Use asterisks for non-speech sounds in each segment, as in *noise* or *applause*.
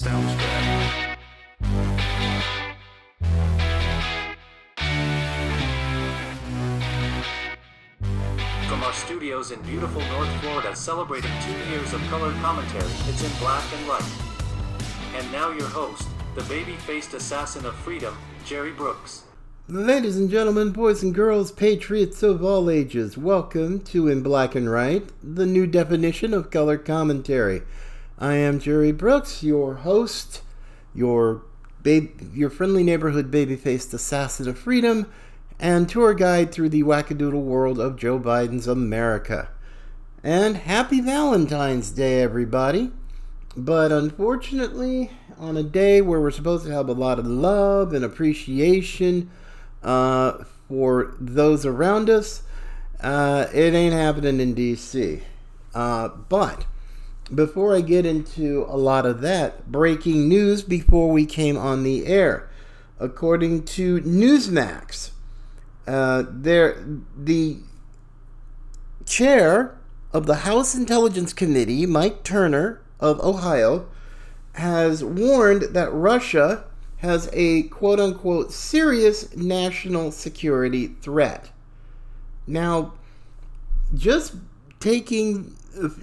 Soundspread. From our studios in beautiful North Florida celebrating two years of color commentary, it's in black and white. And now your host, the baby-faced assassin of freedom, Jerry Brooks. Ladies and gentlemen, boys and girls, patriots of all ages, welcome to In Black and White, the new definition of color commentary. I am Jerry Brooks, your host, your ba- your friendly neighborhood baby-faced assassin of freedom, and tour guide through the wackadoodle world of Joe Biden's America. And happy Valentine's Day, everybody. But unfortunately, on a day where we're supposed to have a lot of love and appreciation uh, for those around us, uh, it ain't happening in DC. Uh, but before I get into a lot of that, breaking news before we came on the air. According to Newsmax, uh, there the chair of the House Intelligence Committee, Mike Turner of Ohio, has warned that Russia has a quote unquote serious national security threat. Now, just taking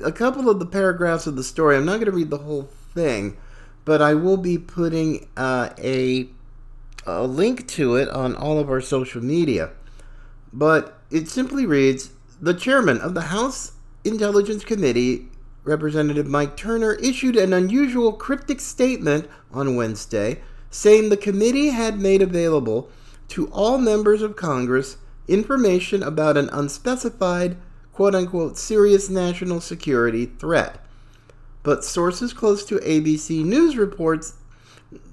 a couple of the paragraphs of the story, I'm not going to read the whole thing, but I will be putting uh, a, a link to it on all of our social media. But it simply reads The chairman of the House Intelligence Committee, Representative Mike Turner, issued an unusual cryptic statement on Wednesday saying the committee had made available to all members of Congress information about an unspecified, quote unquote, serious national security threat. But sources close to ABC News reports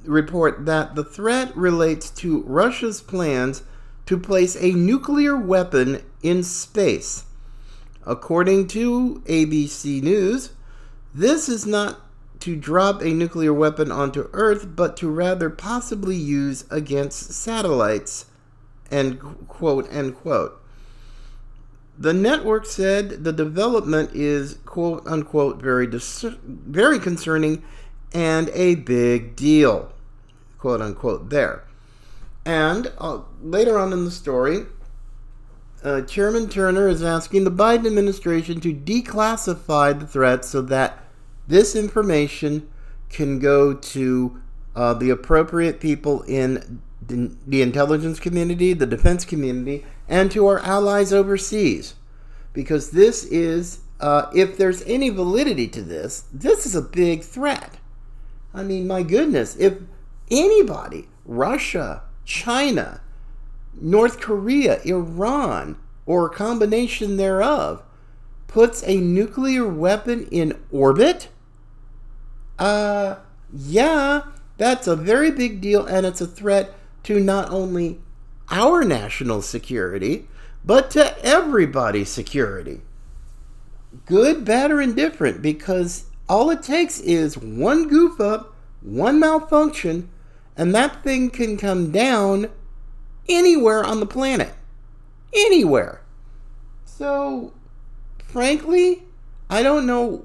report that the threat relates to Russia's plans to place a nuclear weapon in space. According to ABC News, this is not to drop a nuclear weapon onto Earth, but to rather possibly use against satellites. End quote, end quote. The network said the development is quote unquote very dis- very concerning and a big deal. Quote unquote there. And uh, later on in the story, uh, Chairman Turner is asking the Biden administration to declassify the threat so that this information can go to uh, the appropriate people in the, the intelligence community, the defense community, and to our allies overseas. Because this is, uh, if there's any validity to this, this is a big threat. I mean, my goodness, if anybody, Russia, China, North Korea, Iran, or a combination thereof, puts a nuclear weapon in orbit, uh, yeah, that's a very big deal, and it's a threat to not only our national security, but to everybody's security. Good, bad, or indifferent, because all it takes is one goof up, one malfunction, and that thing can come down anywhere on the planet. Anywhere. So, frankly, I don't know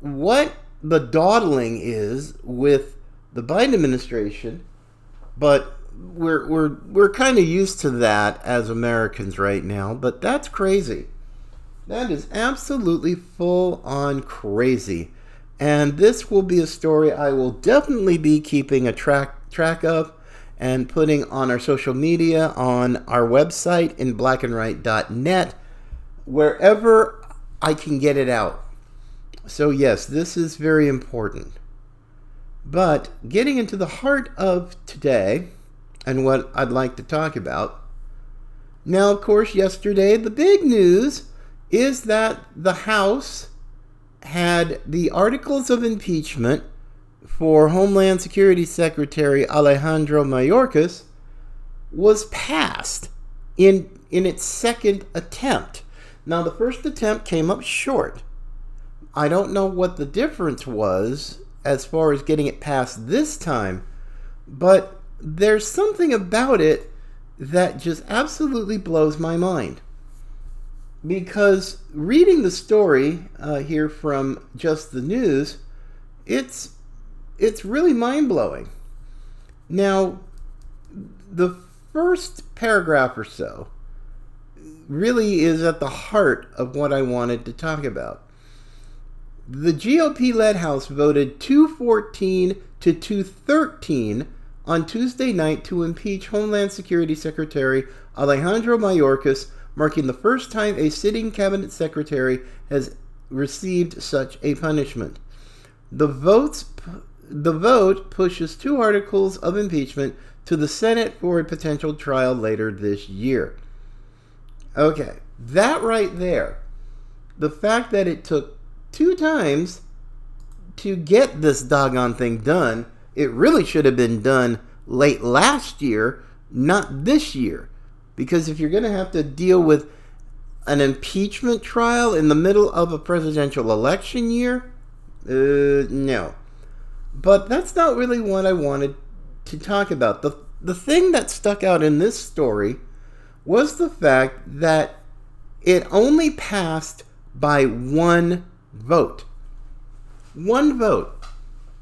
what the dawdling is with the Biden administration, but we're we're we're kind of used to that as Americans right now, but that's crazy. That is absolutely full on crazy. And this will be a story I will definitely be keeping a track track of and putting on our social media, on our website in blackandwhite.net, wherever I can get it out. So, yes, this is very important. But getting into the heart of today and what I'd like to talk about. Now, of course, yesterday, the big news is that the House had the articles of impeachment for Homeland Security Secretary Alejandro Mayorkas was passed in in its second attempt. Now the first attempt came up short. I don't know what the difference was as far as getting it passed this time, but there's something about it that just absolutely blows my mind. Because reading the story uh, here from Just the News, it's it's really mind blowing. Now, the first paragraph or so really is at the heart of what I wanted to talk about. The GOP led House voted 214 to 213 on Tuesday night to impeach Homeland Security Secretary Alejandro Mayorkas, marking the first time a sitting cabinet secretary has received such a punishment. The votes the vote pushes two articles of impeachment to the Senate for a potential trial later this year. Okay, that right there, the fact that it took two times to get this doggone thing done, it really should have been done late last year, not this year. Because if you're going to have to deal with an impeachment trial in the middle of a presidential election year, uh, no. But that's not really what I wanted to talk about. The, the thing that stuck out in this story was the fact that it only passed by one vote. One vote.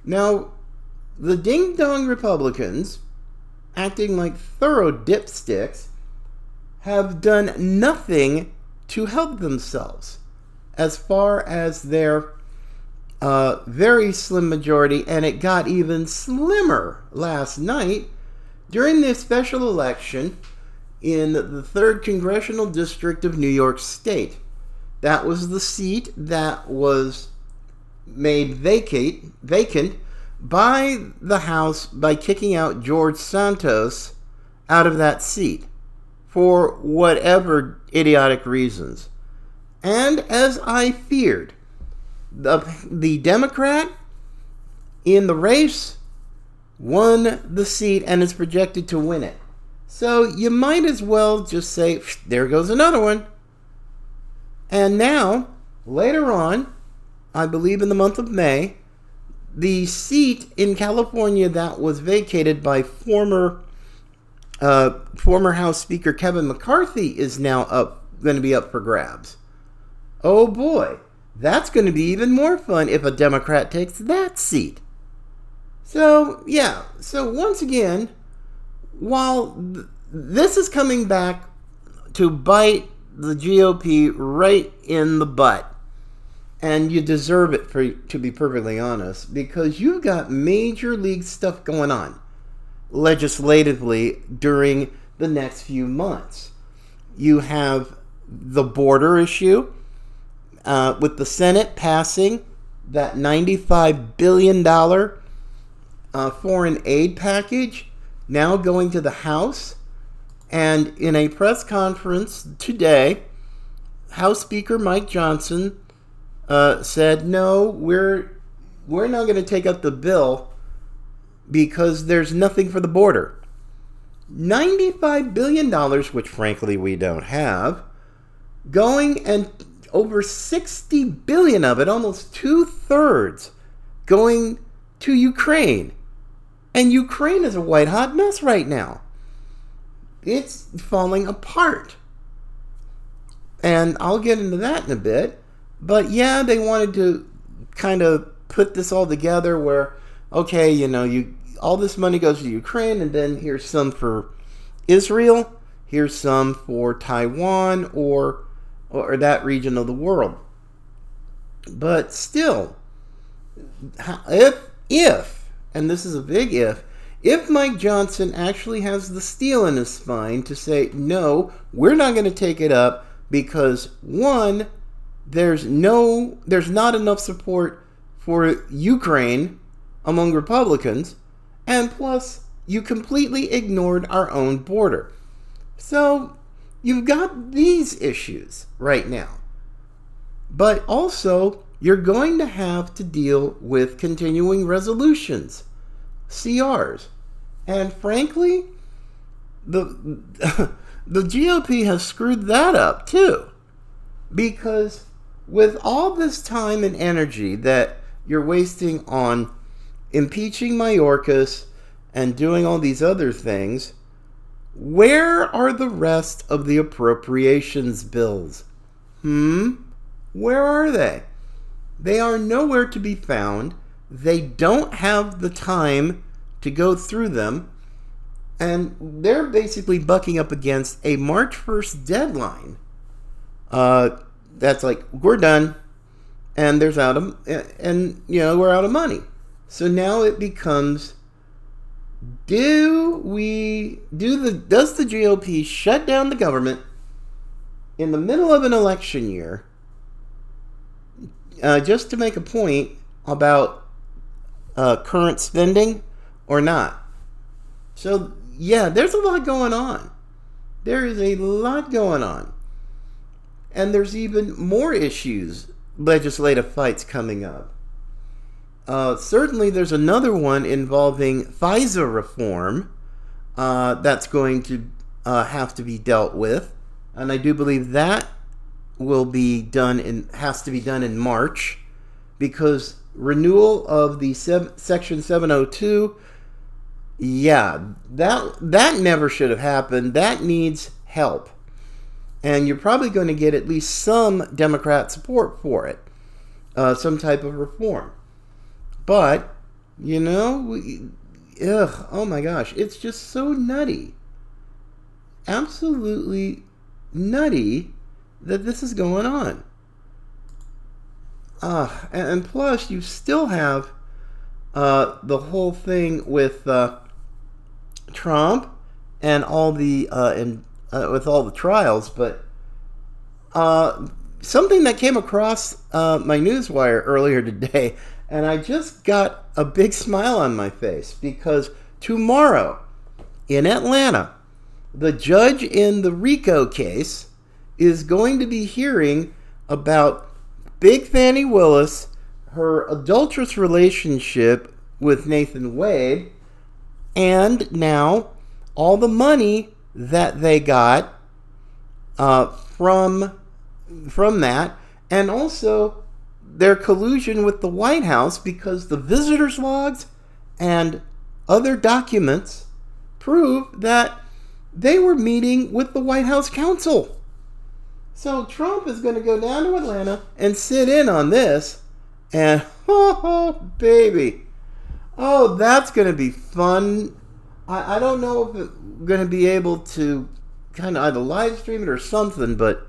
Now, the ding dong Republicans, acting like thorough dipsticks, have done nothing to help themselves as far as their uh, very slim majority, and it got even slimmer last night during the special election in the 3rd Congressional District of New York State. That was the seat that was made vacate, vacant by the House by kicking out George Santos out of that seat for whatever idiotic reasons. And as I feared, the, the Democrat in the race won the seat and is projected to win it. So you might as well just say, there goes another one. And now, later on, I believe in the month of May, the seat in California that was vacated by former uh, former House Speaker Kevin McCarthy is now up going to be up for grabs. Oh boy. That's going to be even more fun if a Democrat takes that seat. So, yeah. So, once again, while th- this is coming back to bite the GOP right in the butt, and you deserve it for to be perfectly honest because you've got major league stuff going on legislatively during the next few months. You have the border issue uh, with the Senate passing that $95 billion uh, foreign aid package now going to the House. And in a press conference today, House Speaker Mike Johnson uh, said, "No, we're we're not going to take up the bill because there's nothing for the border. Ninety-five billion dollars, which frankly we don't have, going and over 60 billion of it, almost two thirds, going to Ukraine. And Ukraine is a white hot mess right now. It's falling apart. And I'll get into that in a bit. But yeah, they wanted to kind of put this all together where, okay, you know, you all this money goes to Ukraine, and then here's some for Israel, here's some for Taiwan, or or that region of the world. But still, if, if, and this is a big if, if Mike Johnson actually has the steel in his spine to say, no, we're not going to take it up because one, there's no, there's not enough support for Ukraine among Republicans, and plus, you completely ignored our own border. So You've got these issues right now. But also, you're going to have to deal with continuing resolutions, CRs. And frankly, the *laughs* the GOP has screwed that up too. Because with all this time and energy that you're wasting on impeaching Mayorkas and doing all these other things, where are the rest of the appropriations bills? Hmm? Where are they? They are nowhere to be found they don't have the time to go through them. And they're basically bucking up against a March 1st deadline. Uh, that's like, we're done. And there's out of, and, you know, we're out of money. So now it becomes do we do the does the GOP shut down the government in the middle of an election year uh, just to make a point about uh, current spending or not? So yeah, there's a lot going on. There is a lot going on, and there's even more issues, legislative fights coming up. Uh, certainly, there's another one involving FISA reform uh, that's going to uh, have to be dealt with, and I do believe that will be done in has to be done in March because renewal of the section 702 yeah that that never should have happened. That needs help and you're probably going to get at least some democrat support for it uh, some type of reform but, you know, we, ugh, oh my gosh, it's just so nutty. Absolutely nutty that this is going on. Uh, and, and plus, you still have uh, the whole thing with uh, Trump and all the uh, and uh, with all the trials, but uh, something that came across uh, my newswire earlier today and I just got a big smile on my face because tomorrow in Atlanta, the judge in the RICO case is going to be hearing about Big Fani Willis, her adulterous relationship with Nathan Wade, and now all the money that they got uh, from from that, and also their collusion with the White House because the visitors' logs and other documents prove that they were meeting with the White House counsel. So Trump is going to go down to Atlanta and sit in on this. And, *laughs* oh, baby. Oh, that's going to be fun. I, I don't know if it's going to be able to kind of either live stream it or something, but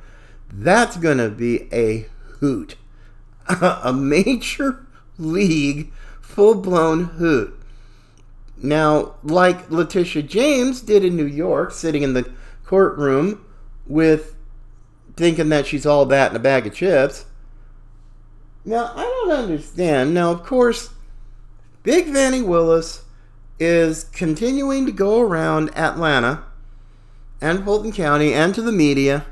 that's going to be a hoot. *laughs* a major league full blown hoot. Now, like Letitia James did in New York, sitting in the courtroom with thinking that she's all that in a bag of chips. Now, I don't understand. Now, of course, Big Fani Willis is continuing to go around Atlanta and Fulton County and to the media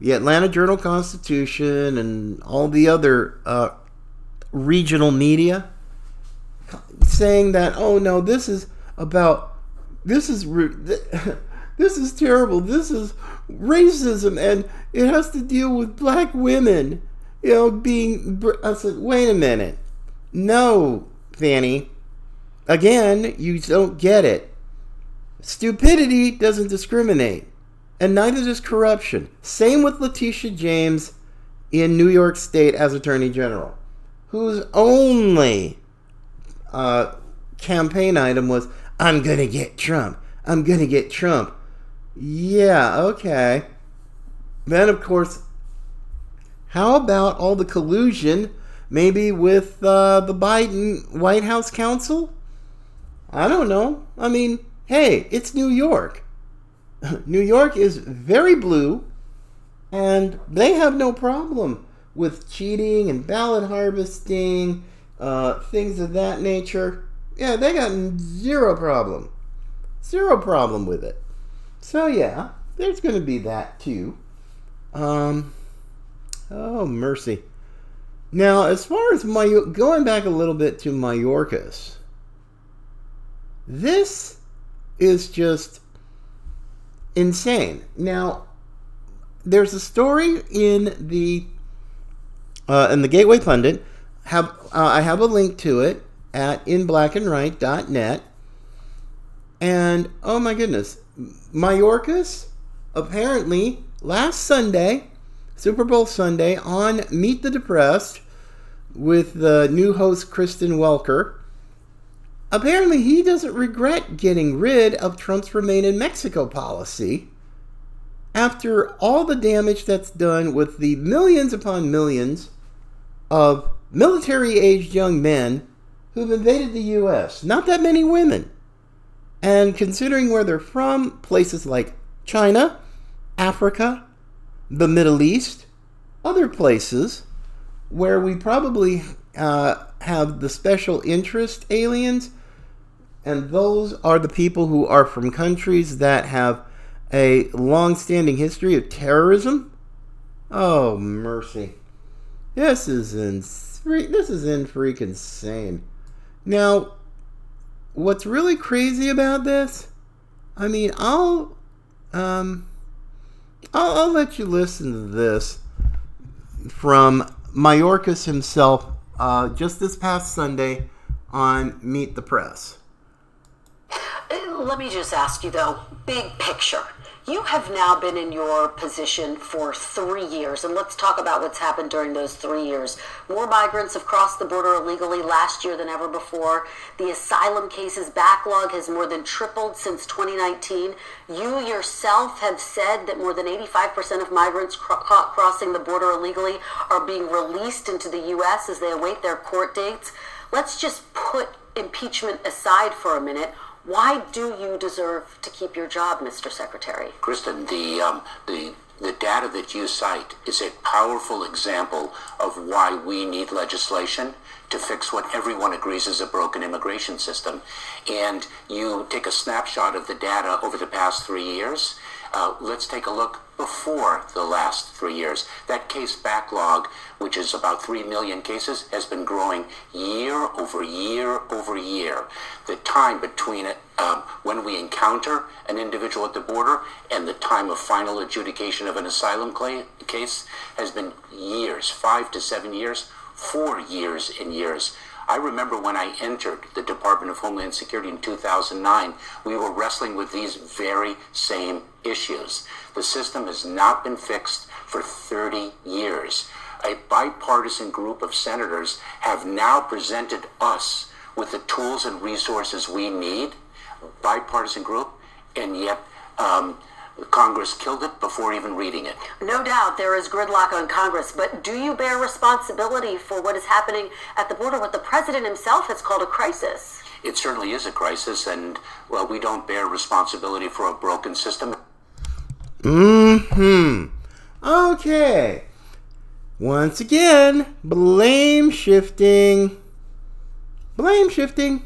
the Atlanta Journal Constitution and all the other uh, regional media saying that oh no this is about this is *laughs* this is terrible this is racism and it has to deal with black women you know being I said wait a minute. No Fani again you don't get it stupidity doesn't discriminate and neither does corruption. Same with Letitia James in New York State as Attorney General, whose only uh, campaign item was, I'm going to get Trump. I'm going to get Trump. Yeah, okay. Then, of course, how about all the collusion, maybe with uh, the Biden White House counsel? I don't know. I mean, hey, it's New York. *laughs* New York is very blue, and they have no problem with cheating and ballot harvesting, uh, things of that nature. Yeah, they got zero problem. Zero problem with it. So, yeah, there's going to be that too. Um, oh, mercy. Now, as far as my going back a little bit to Mayorkas, this is just insane. Now, there's a story in the uh, in the Gateway Pundit. Have uh, I have a link to it at inblackandwhite.net. And oh my goodness, Mayorkas apparently last Sunday, Super Bowl Sunday on Meet the Depressed, with the new host Kristen Welker. Apparently, he doesn't regret getting rid of Trump's Remain in Mexico policy after all the damage that's done with the millions upon millions of military aged young men who've invaded the U.S. Not that many women. And considering where they're from, places like China, Africa, the Middle East, other places where we probably uh, have the special interest aliens, and those are the people who are from countries that have a long standing history of terrorism. Oh, mercy. This is in, this is in freaking insane. Now, what's really crazy about this? I mean, I'll um I'll, I'll let you listen to this from Mayorkas himself uh, just this past Sunday on Meet the Press. Let me just ask you though, big picture. You have now been in your position for three years, and let's talk about what's happened during those three years. More migrants have crossed the border illegally last year than ever before. The asylum cases backlog has more than tripled since 2019. You yourself have said that more than 85% of migrants caught crossing the border illegally are being released into the U.S. as they await their court dates. Let's just put impeachment aside for a minute. Why do you deserve to keep your job, Mr. Secretary? Kristen, the, um, the, the data that you cite is a powerful example of why we need legislation to fix what everyone agrees is a broken immigration system. And you take a snapshot of the data over the past three years. Uh, let's take a look before the last three years. That case backlog, which is about 3 million cases, has been growing year over year over year. The time between um, when we encounter an individual at the border and the time of final adjudication of an asylum claim, case has been years, five to seven years, four years and years. I remember when I entered the Department of Homeland Security in 2009, we were wrestling with these very same issues. The system has not been fixed for 30 years. A bipartisan group of senators have now presented us with the tools and resources we need, bipartisan group, and yet um, Congress killed it before even reading it. No doubt there is gridlock on Congress, but do you bear responsibility for what is happening at the border, what the president himself has called a crisis? It certainly is a crisis, and, well, we don't bear responsibility for a broken system. Hmm. Okay. Once again, blame shifting. Blame shifting.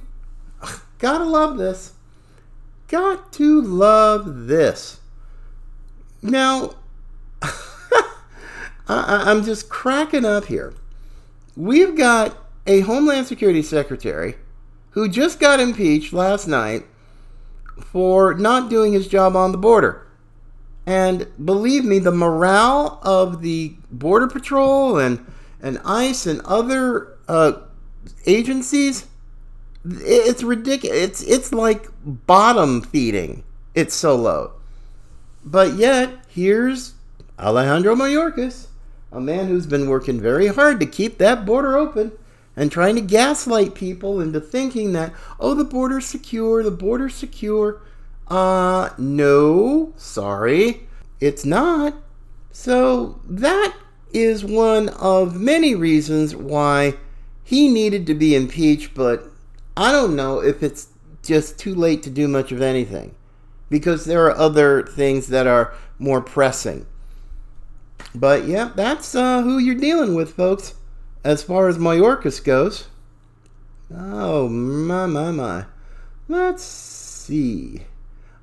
Ugh, gotta love this. Got to love this. Now, *laughs* I, am just cracking up here. We've got a Homeland Security Secretary who just got impeached last night for not doing his job on the border. And believe me, the morale of the Border Patrol and, and ICE and other uh, agencies, it's ridiculous. It's, it's like bottom feeding. It's so low. But yet, here's Alejandro Mayorkas, a man who's been working very hard to keep that border open and trying to gaslight people into thinking that, oh, the border's secure, the border's secure. Uh, no, sorry, it's not. So that is one of many reasons why he needed to be impeached, but I don't know if it's just too late to do much of anything because there are other things that are more pressing. But yeah, that's uh, who you're dealing with, folks, as far as Mayorkas goes. Oh, my, my, my. Let's see.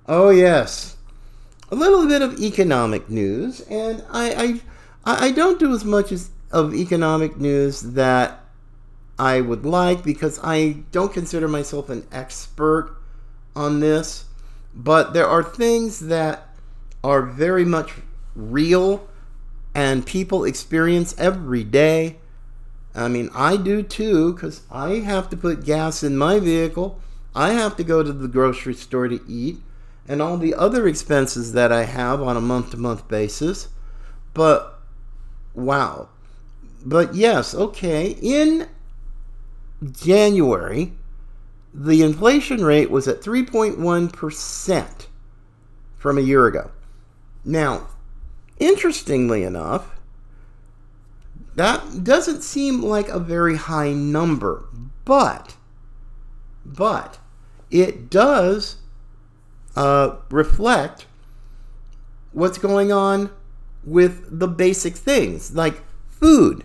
Oh yes, a little bit of economic news, and I I, I don't do as much as of economic news that I would like because I don't consider myself an expert on this, but there are things that are very much real and people experience every day. I mean, I do too because I have to put gas in my vehicle. I have to go to the grocery store to eat and all the other expenses that I have on a month to month basis. But wow, but yes, okay. In January, the inflation rate was at 3.1% from a year ago. Now, interestingly enough, that doesn't seem like a very high number, but but it does uh, reflect what's going on with the basic things like food.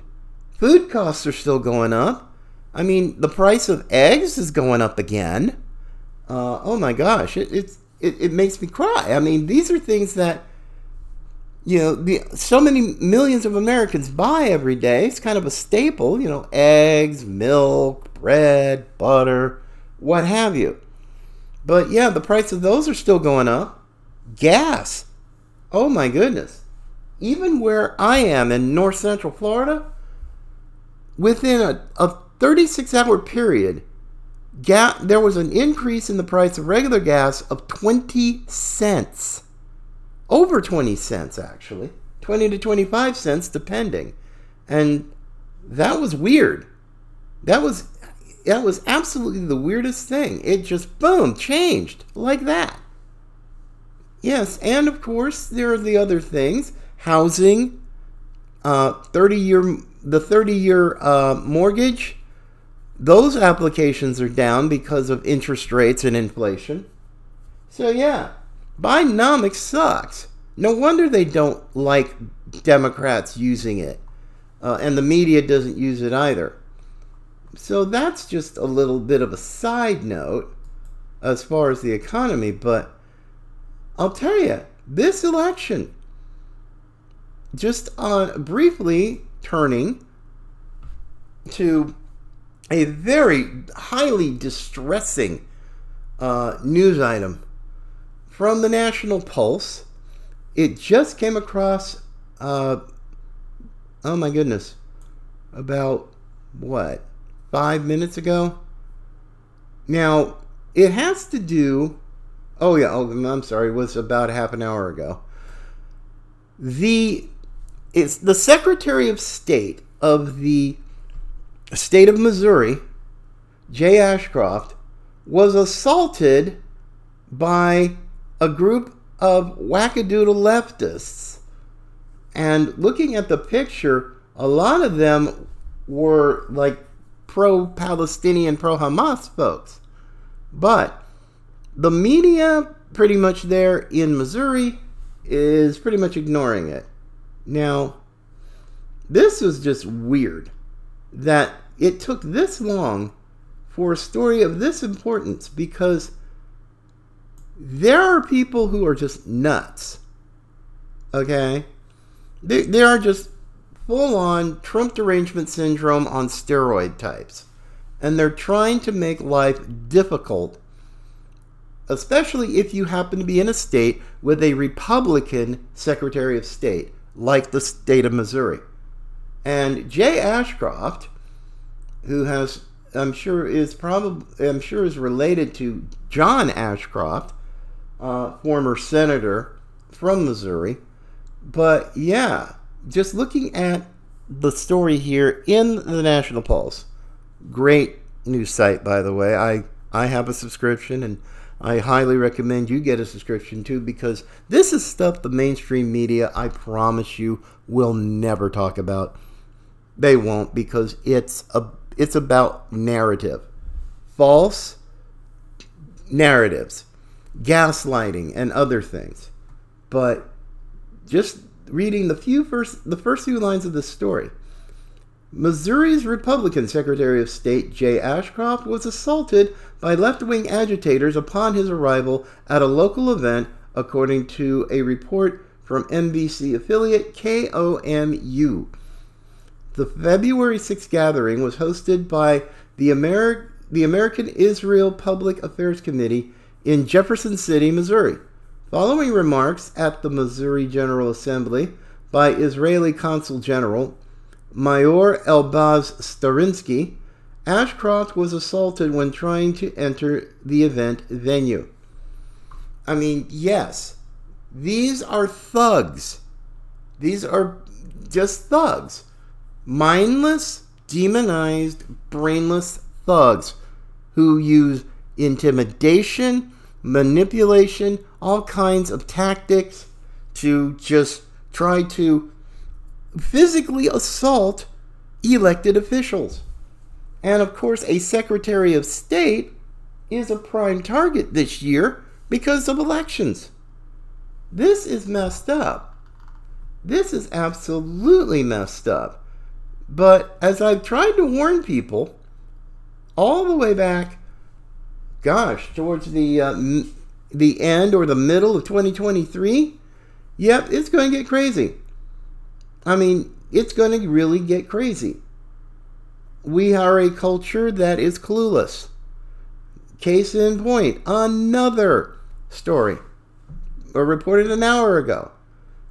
Food costs are still going up. I mean, the price of eggs is going up again. Uh, oh my gosh, it, it, it makes me cry. I mean, these are things that you know the so many millions of Americans buy every day. It's kind of a staple, you know, eggs, milk, bread, butter, what have you. But yeah, the price of those are still going up. Gas. Oh my goodness. Even where I am in north central Florida, within a, a 36 hour period, ga- there was an increase in the price of regular gas of 20 cents. Over 20 cents, actually. 20 to 25 cents, depending. And that was weird. That was that was absolutely the weirdest thing. It just boom changed like that. Yes, and of course there are the other things: housing, uh, thirty year the thirty year uh, mortgage. Those applications are down because of interest rates and inflation. So yeah, Bidenomics sucks. No wonder they don't like Democrats using it, uh, and the media doesn't use it either. So that's just a little bit of a side note as far as the economy, but I'll tell you, this election, just uh, briefly turning to a very highly distressing uh, news item from the National Pulse. It just came across, uh, oh my goodness, about what? five minutes ago. Now, it has to do. Oh, yeah, oh, I'm sorry, it was about half an hour ago. The it's the Secretary of State of the state of Missouri, Jay Ashcroft, was assaulted by a group of wackadoodle leftists. And looking at the picture, a lot of them were like pro Palestinian, pro Hamas folks. But the media, pretty much there in Missouri, is pretty much ignoring it. Now, this was just weird that it took this long for a story of this importance because there are people who are just nuts. Okay? They, they are just full on Trump derangement syndrome on steroid types. And they're trying to make life difficult, especially if you happen to be in a state with a Republican Secretary of State, like the state of Missouri. And Jay Ashcroft, who has I'm sure is probably I'm sure is related to John Ashcroft, uh, former senator from Missouri. But yeah, just looking at the story here in the National Pulse, great news site, by the way. I, I have a subscription and I highly recommend you get a subscription too because this is stuff the mainstream media, I promise you, will never talk about. They won't because it's a it's about narrative. False narratives, gaslighting and other things. But just reading the few first the first few lines of this story. Missouri's Republican Secretary of State Jay Ashcroft was assaulted by left-wing agitators upon his arrival at a local event, according to a report from NBC affiliate KOMU. The February 6th gathering was hosted by the, Ameri- the American Israel Public Affairs Committee in Jefferson City, Missouri. Following remarks at the Missouri General Assembly by Israeli Consul General Maor Elbaz Starinsky, Ashcroft was assaulted when trying to enter the event venue. I mean, yes, these are thugs. These are just thugs. Mindless, demonized, brainless thugs who use intimidation, manipulation, all kinds of tactics to just try to physically assault elected officials. And of course, a Secretary of State is a prime target this year because of elections. This is messed up. This is absolutely messed up. But as I've tried to warn people, all the way back, gosh, towards the uh, m- the end or the middle of 2023, yep, it's going to get crazy. I mean, it's going to really get crazy. We are a culture that is clueless. Case in point, another story reported an hour ago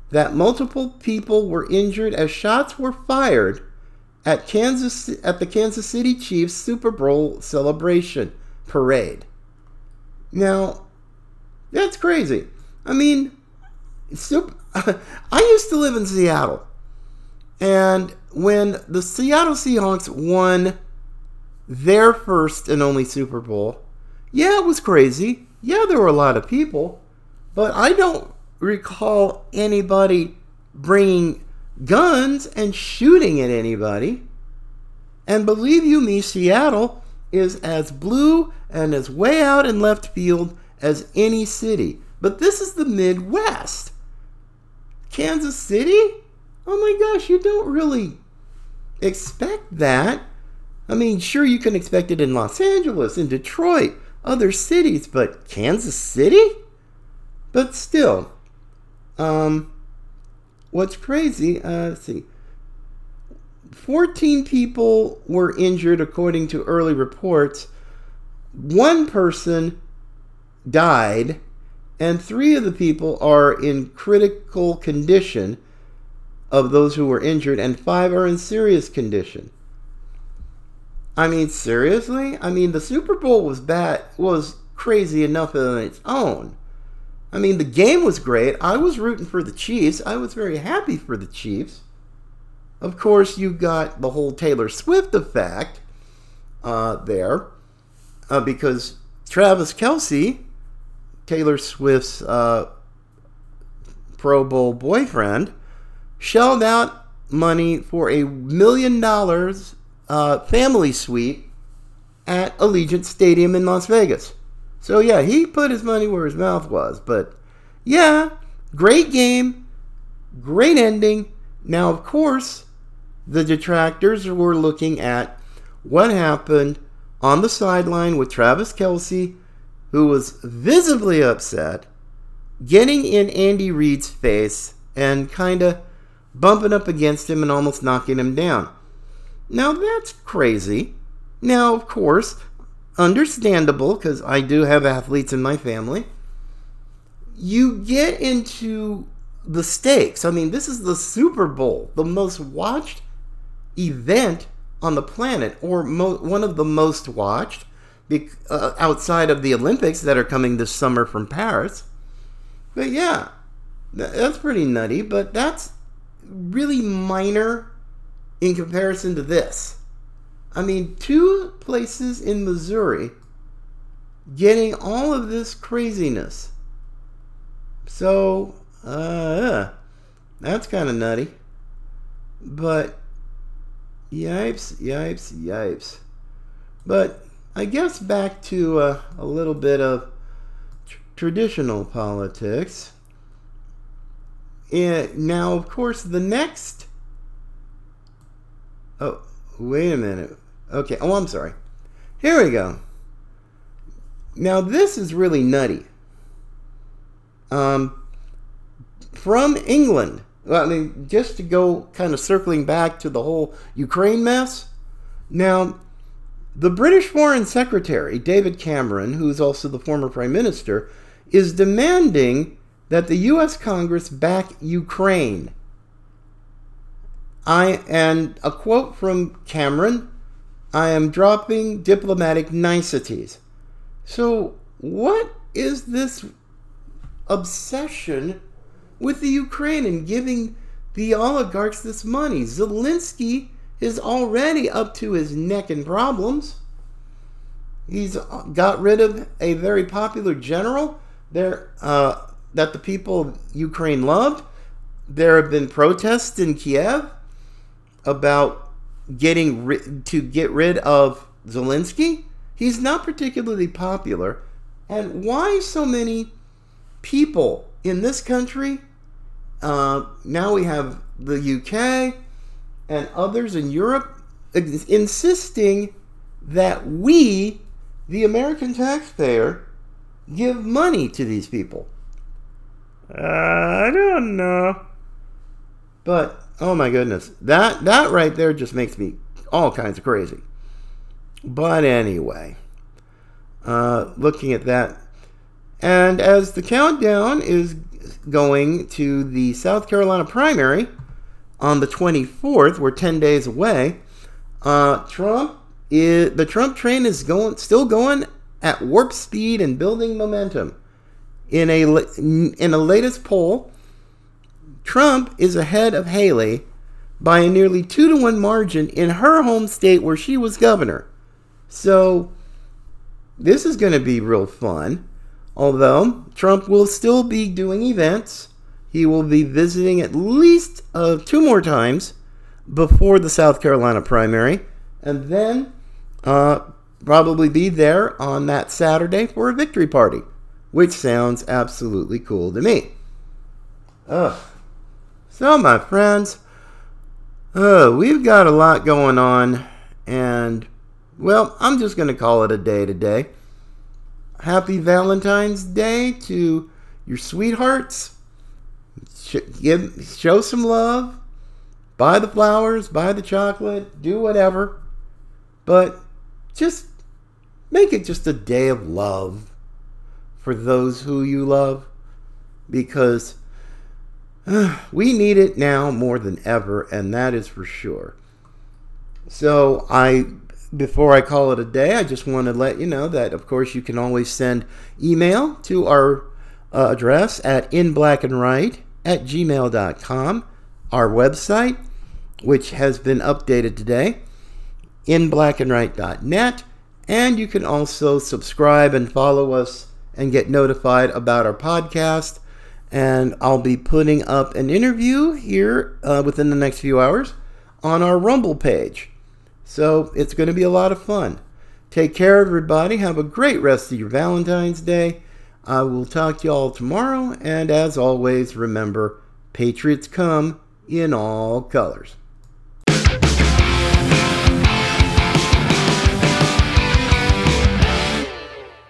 that multiple people were injured as shots were fired at Kansas at the Kansas City Chiefs Super Bowl celebration parade. Now, that's crazy. I mean, super, *laughs* I used to live in Seattle. And when the Seattle Seahawks won their first and only Super Bowl, yeah, it was crazy. Yeah, there were a lot of people. But I don't recall anybody bringing guns and shooting at anybody. And believe you me, Seattle is as blue and as way out in left field as any city. But this is the Midwest. Kansas City? Oh my gosh, you don't really expect that. I mean, sure, you can expect it in Los Angeles, in Detroit, other cities, but Kansas City? But still, um, what's crazy, uh, let's see. 14 people were injured according to early reports. One person died, and three of the people are in critical condition of those who were injured, and five are in serious condition. I mean, seriously? I mean, the Super Bowl was bad, was crazy enough on its own. I mean, the game was great. I was rooting for the Chiefs. I was very happy for the Chiefs. Of course, you got the whole Taylor Swift effect uh, there uh, because Travis Kelce, Taylor Swift's uh, Pro Bowl boyfriend, shelled out money for a million dollars uh, family suite at Allegiant Stadium in Las Vegas. So yeah, he put his money where his mouth was. But yeah, great game, great ending. Now, of course, the detractors were looking at what happened on the sideline with Travis Kelce, who was visibly upset, getting in Andy Reid's face and kind of bumping up against him and almost knocking him down. Now that's crazy. Now, of course, understandable because I do have athletes in my family. You get into the stakes. I mean, this is the Super Bowl, the most watched event on the planet, or mo- one of the most watched be- uh, outside of the Olympics that are coming this summer from Paris. But yeah, th- that's pretty nutty, but that's really minor in comparison to this. I mean, two places in Missouri getting all of this craziness. So, uh, that's kind of nutty. But, yipes, yipes, yipes. But I guess back to uh, a little bit of tr- traditional politics. And now, of course, the next. Oh, wait a minute. Okay. Oh, I'm sorry. Here we go. Now, this is really nutty. Um, from England. Well, I mean, just to go kind of circling back to the whole Ukraine mess. Now, the British Foreign Secretary, David Cameron, who's also the former Prime Minister, is demanding that the U.S. Congress back Ukraine. I and a quote from Cameron I am dropping diplomatic niceties. So, what is this obsession with the Ukraine and giving the oligarchs this money? Zelensky is already up to his neck in problems. He's got rid of a very popular general there uh, that the people of Ukraine loved. There have been protests in Kiev about getting ri- to get rid of Zelensky. He's not particularly popular. And why so many people in this country? Uh, now we have the UK and others in Europe insisting that we, the American taxpayer, give money to these people. Uh, I don't know. But oh my goodness, that that right there just makes me all kinds of crazy. But anyway, uh, looking at that, and as the countdown is going to the South Carolina primary on the 24th, we're 10 days away. Uh, Trump is the Trump train is going still going at warp speed and building momentum. In a in a latest poll, Trump is ahead of Haley by a nearly two to one margin in her home state where she was governor. So this is going to be real fun. Although Trump will still be doing events, he will be visiting at least uh, two more times before the South Carolina primary, and then uh, probably be there on that Saturday for a victory party, which sounds absolutely cool to me. Ugh. So, my friends, uh, we've got a lot going on, and well, I'm just going to call it a day today. Happy Valentine's Day to your sweethearts. give, show some love. Buy the flowers, buy the chocolate, do whatever. But just make it just a day of love for those who you love because *sighs* we need it now more than ever, and that is for sure. So I before I call it a day, I just want to let you know that, of course, you can always send email to our uh, address at inblackandright at gmail.com. Our website, which has been updated today, inblackandright.net. And you can also subscribe and follow us and get notified about our podcast. And I'll be putting up an interview here uh, within the next few hours on our Rumble page. So it's going to be a lot of fun. Take care, everybody. Have a great rest of your Valentine's Day. I will talk to you all tomorrow. And as always, remember Patriots come in all colors.